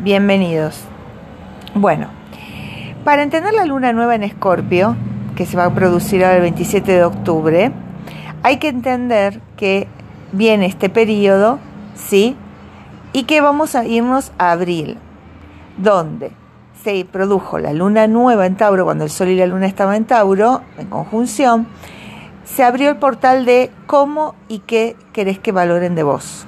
bienvenidos. Bueno, para entender la luna nueva en Escorpio, que se va a producir ahora el 27 de octubre, hay que entender que viene este periodo, ¿sí? Y que vamos a irnos a abril, donde se produjo la luna nueva en Tauro, cuando el Sol y la luna estaban en Tauro, en conjunción, se abrió el portal de cómo y qué querés que valoren de vos.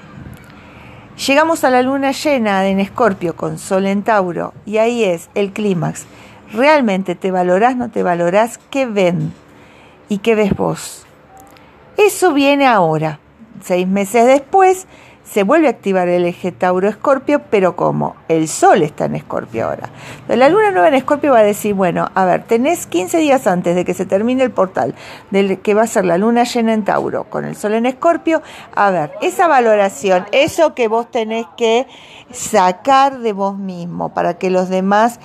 Llegamos a la luna llena en Escorpio con Sol en Tauro y ahí es el clímax. ¿Realmente te valorás, no te valorás? ¿Qué ven? ¿Y qué ves vos? Eso viene ahora. Seis meses después se vuelve a activar el eje Tauro-Escorpio, pero como el Sol está en Escorpio ahora. la luna nueva en Escorpio va a decir, bueno, a ver, tenés 15 días antes de que se termine el portal, del que va a ser la luna llena en Tauro, con el Sol en Escorpio, a ver, esa valoración, eso que vos tenés que sacar de vos mismo para que los demás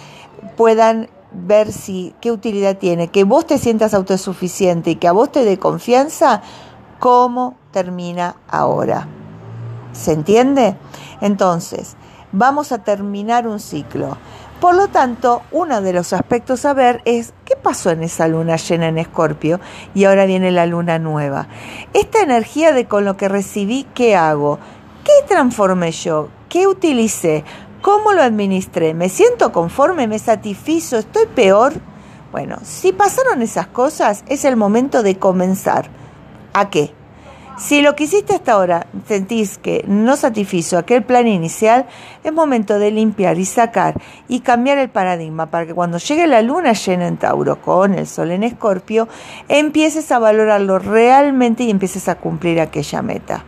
puedan ver si qué utilidad tiene, que vos te sientas autosuficiente y que a vos te dé confianza, cómo termina ahora. ¿Se entiende? Entonces, vamos a terminar un ciclo. Por lo tanto, uno de los aspectos a ver es qué pasó en esa luna llena en Escorpio y ahora viene la luna nueva. Esta energía de con lo que recibí, ¿qué hago? ¿Qué transformé yo? ¿Qué utilicé? ¿Cómo lo administré? ¿Me siento conforme? ¿Me satisfizo? ¿Estoy peor? Bueno, si pasaron esas cosas, es el momento de comenzar. ¿A qué? Si lo que hiciste hasta ahora sentís que no satisfizo aquel plan inicial, es momento de limpiar y sacar y cambiar el paradigma para que cuando llegue la luna llena en Tauro con el sol en Escorpio, empieces a valorarlo realmente y empieces a cumplir aquella meta.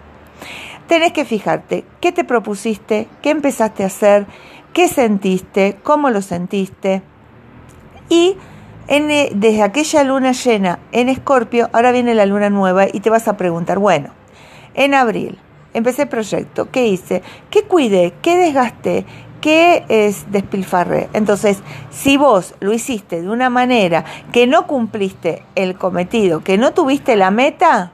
Tenés que fijarte qué te propusiste, qué empezaste a hacer, qué sentiste, cómo lo sentiste y desde aquella luna llena en Escorpio, ahora viene la luna nueva y te vas a preguntar, bueno, en abril empecé el proyecto, ¿qué hice? ¿Qué cuidé? ¿Qué desgasté? ¿Qué es despilfarré? Entonces, si vos lo hiciste de una manera que no cumpliste el cometido, que no tuviste la meta,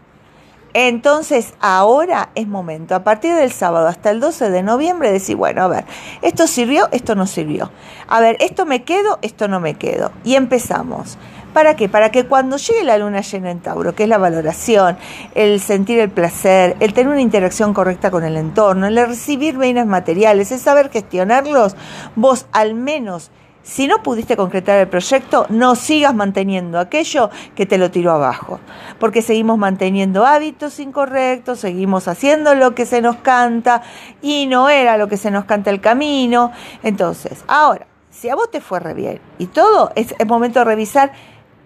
entonces, ahora es momento, a partir del sábado hasta el 12 de noviembre, decir, bueno, a ver, esto sirvió, esto no sirvió. A ver, esto me quedo, esto no me quedo. Y empezamos. ¿Para qué? Para que cuando llegue la luna llena en Tauro, que es la valoración, el sentir el placer, el tener una interacción correcta con el entorno, el recibir bienes materiales, el saber gestionarlos, vos al menos si no pudiste concretar el proyecto, no sigas manteniendo aquello que te lo tiró abajo, porque seguimos manteniendo hábitos incorrectos, seguimos haciendo lo que se nos canta y no era lo que se nos canta el camino. Entonces, ahora, si a vos te fue re bien y todo, es el momento de revisar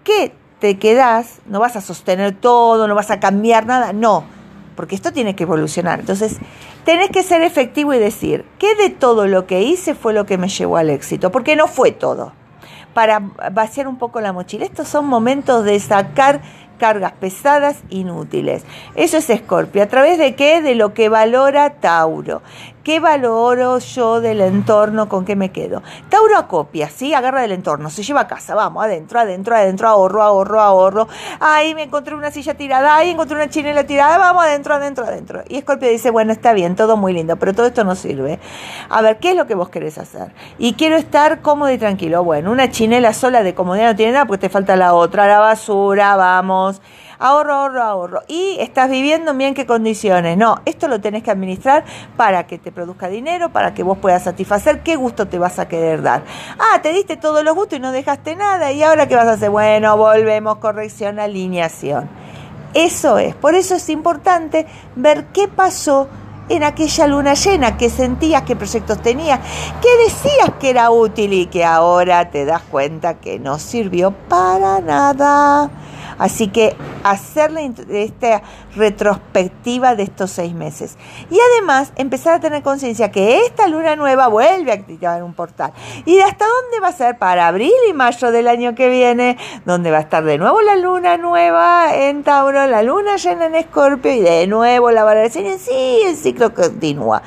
qué te quedás, no vas a sostener todo, no vas a cambiar nada, no, porque esto tiene que evolucionar. Entonces, tenés que ser efectivo y decir, ¿qué de todo lo que hice fue lo que me llevó al éxito? Porque no fue todo. Para vaciar un poco la mochila. Estos son momentos de sacar cargas pesadas inútiles. Eso es Escorpio. ¿A través de qué? De lo que valora Tauro. ¿Qué valoro yo del entorno? ¿Con qué me quedo? Tauro acopia, ¿sí? Agarra del entorno, se lleva a casa, vamos, adentro, adentro, adentro, ahorro, ahorro, ahorro. Ahí me encontré una silla tirada, ahí encontré una chinela tirada, vamos, adentro, adentro, adentro. Y Escorpio dice, bueno, está bien, todo muy lindo, pero todo esto no sirve. A ver, ¿qué es lo que vos querés hacer? Y quiero estar cómodo y tranquilo. Bueno, una chinela sola de comodidad no tiene nada porque te falta la otra, la basura, vamos ahorro, ahorro, ahorro. Y estás viviendo en bien qué condiciones. No, esto lo tenés que administrar para que te produzca dinero, para que vos puedas satisfacer qué gusto te vas a querer dar. Ah, te diste todos los gustos y no dejaste nada. ¿Y ahora qué vas a hacer? Bueno, volvemos, corrección, alineación. Eso es. Por eso es importante ver qué pasó en aquella luna llena, qué sentías, qué proyectos tenías, qué decías que era útil y que ahora te das cuenta que no sirvió para nada. Así que hacer esta retrospectiva de estos seis meses. Y además empezar a tener conciencia que esta luna nueva vuelve a activar un portal. ¿Y de hasta dónde va a ser? Para abril y mayo del año que viene, donde va a estar de nuevo la luna nueva en Tauro, la luna llena en Escorpio y de nuevo la valoración y sí, el ciclo continúa.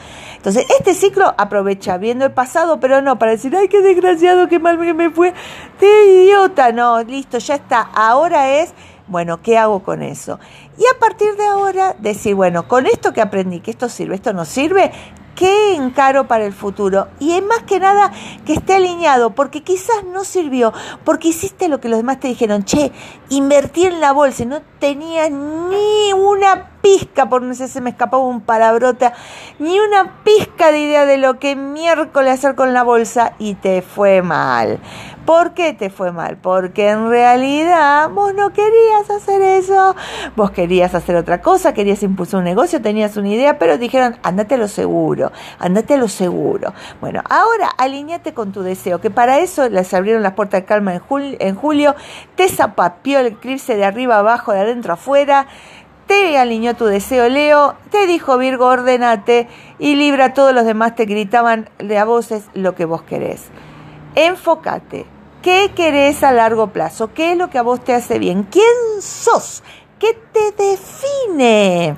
Entonces, este ciclo aprovecha viendo el pasado, pero no para decir, ay, qué desgraciado, qué mal que me fue, qué idiota. No, listo, ya está. Ahora es, bueno, ¿qué hago con eso? Y a partir de ahora decir, bueno, con esto que aprendí, que esto sirve, esto no sirve, ¿Qué encaro para el futuro? Y es más que nada que esté alineado, porque quizás no sirvió, porque hiciste lo que los demás te dijeron, che, invertí en la bolsa y no tenías ni una pizca, por no sé, se me escapaba un palabrota, ni una pizca de idea de lo que miércoles hacer con la bolsa y te fue mal. ¿Por qué te fue mal? Porque en realidad vos no querías hacer eso, vos querías hacer otra cosa, querías impulsar un negocio, tenías una idea, pero dijeron, andate a lo seguro, andate a lo seguro. Bueno, ahora alineate con tu deseo, que para eso les abrieron las puertas de calma en julio, en julio te zapapió el eclipse de arriba abajo, de adentro afuera, te alineó tu deseo, Leo, te dijo Virgo, ordenate y Libra, todos los demás te gritaban de a voces lo que vos querés. Enfócate, ¿Qué querés a largo plazo? ¿Qué es lo que a vos te hace bien? ¿Quién sos? ¿Qué te define?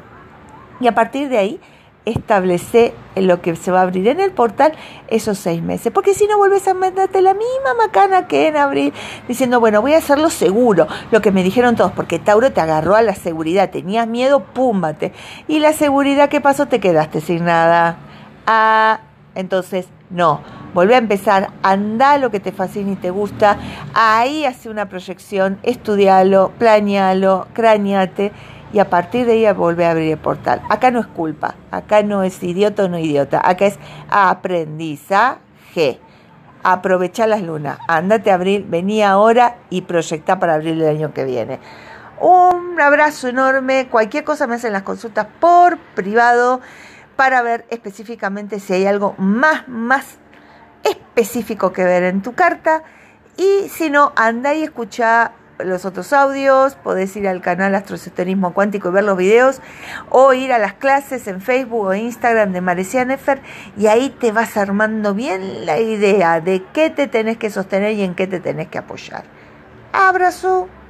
Y a partir de ahí, establece lo que se va a abrir en el portal esos seis meses. Porque si no vuelves a meterte la misma macana que en abril, diciendo, bueno, voy a hacerlo seguro, lo que me dijeron todos, porque Tauro te agarró a la seguridad, tenías miedo, púmbate. Y la seguridad, ¿qué pasó? Te quedaste sin nada. Ah, entonces, no Volvé a empezar, anda lo que te fascina y te gusta, ahí hace una proyección, estudialo, planealo, craneate y a partir de ahí volvé a abrir el portal. Acá no es culpa, acá no es idiota o no idiota, acá es aprendizaje. Aprovecha las lunas, andate a abrir, vení ahora y proyecta para abrir el año que viene. Un abrazo enorme, cualquier cosa me hacen las consultas por privado para ver específicamente si hay algo más, más específico que ver en tu carta. Y si no, anda y escucha los otros audios, podés ir al canal Astroesoterismo Cuántico y ver los videos, o ir a las clases en Facebook o Instagram de Marecia Nefer, y ahí te vas armando bien la idea de qué te tenés que sostener y en qué te tenés que apoyar. Abrazo.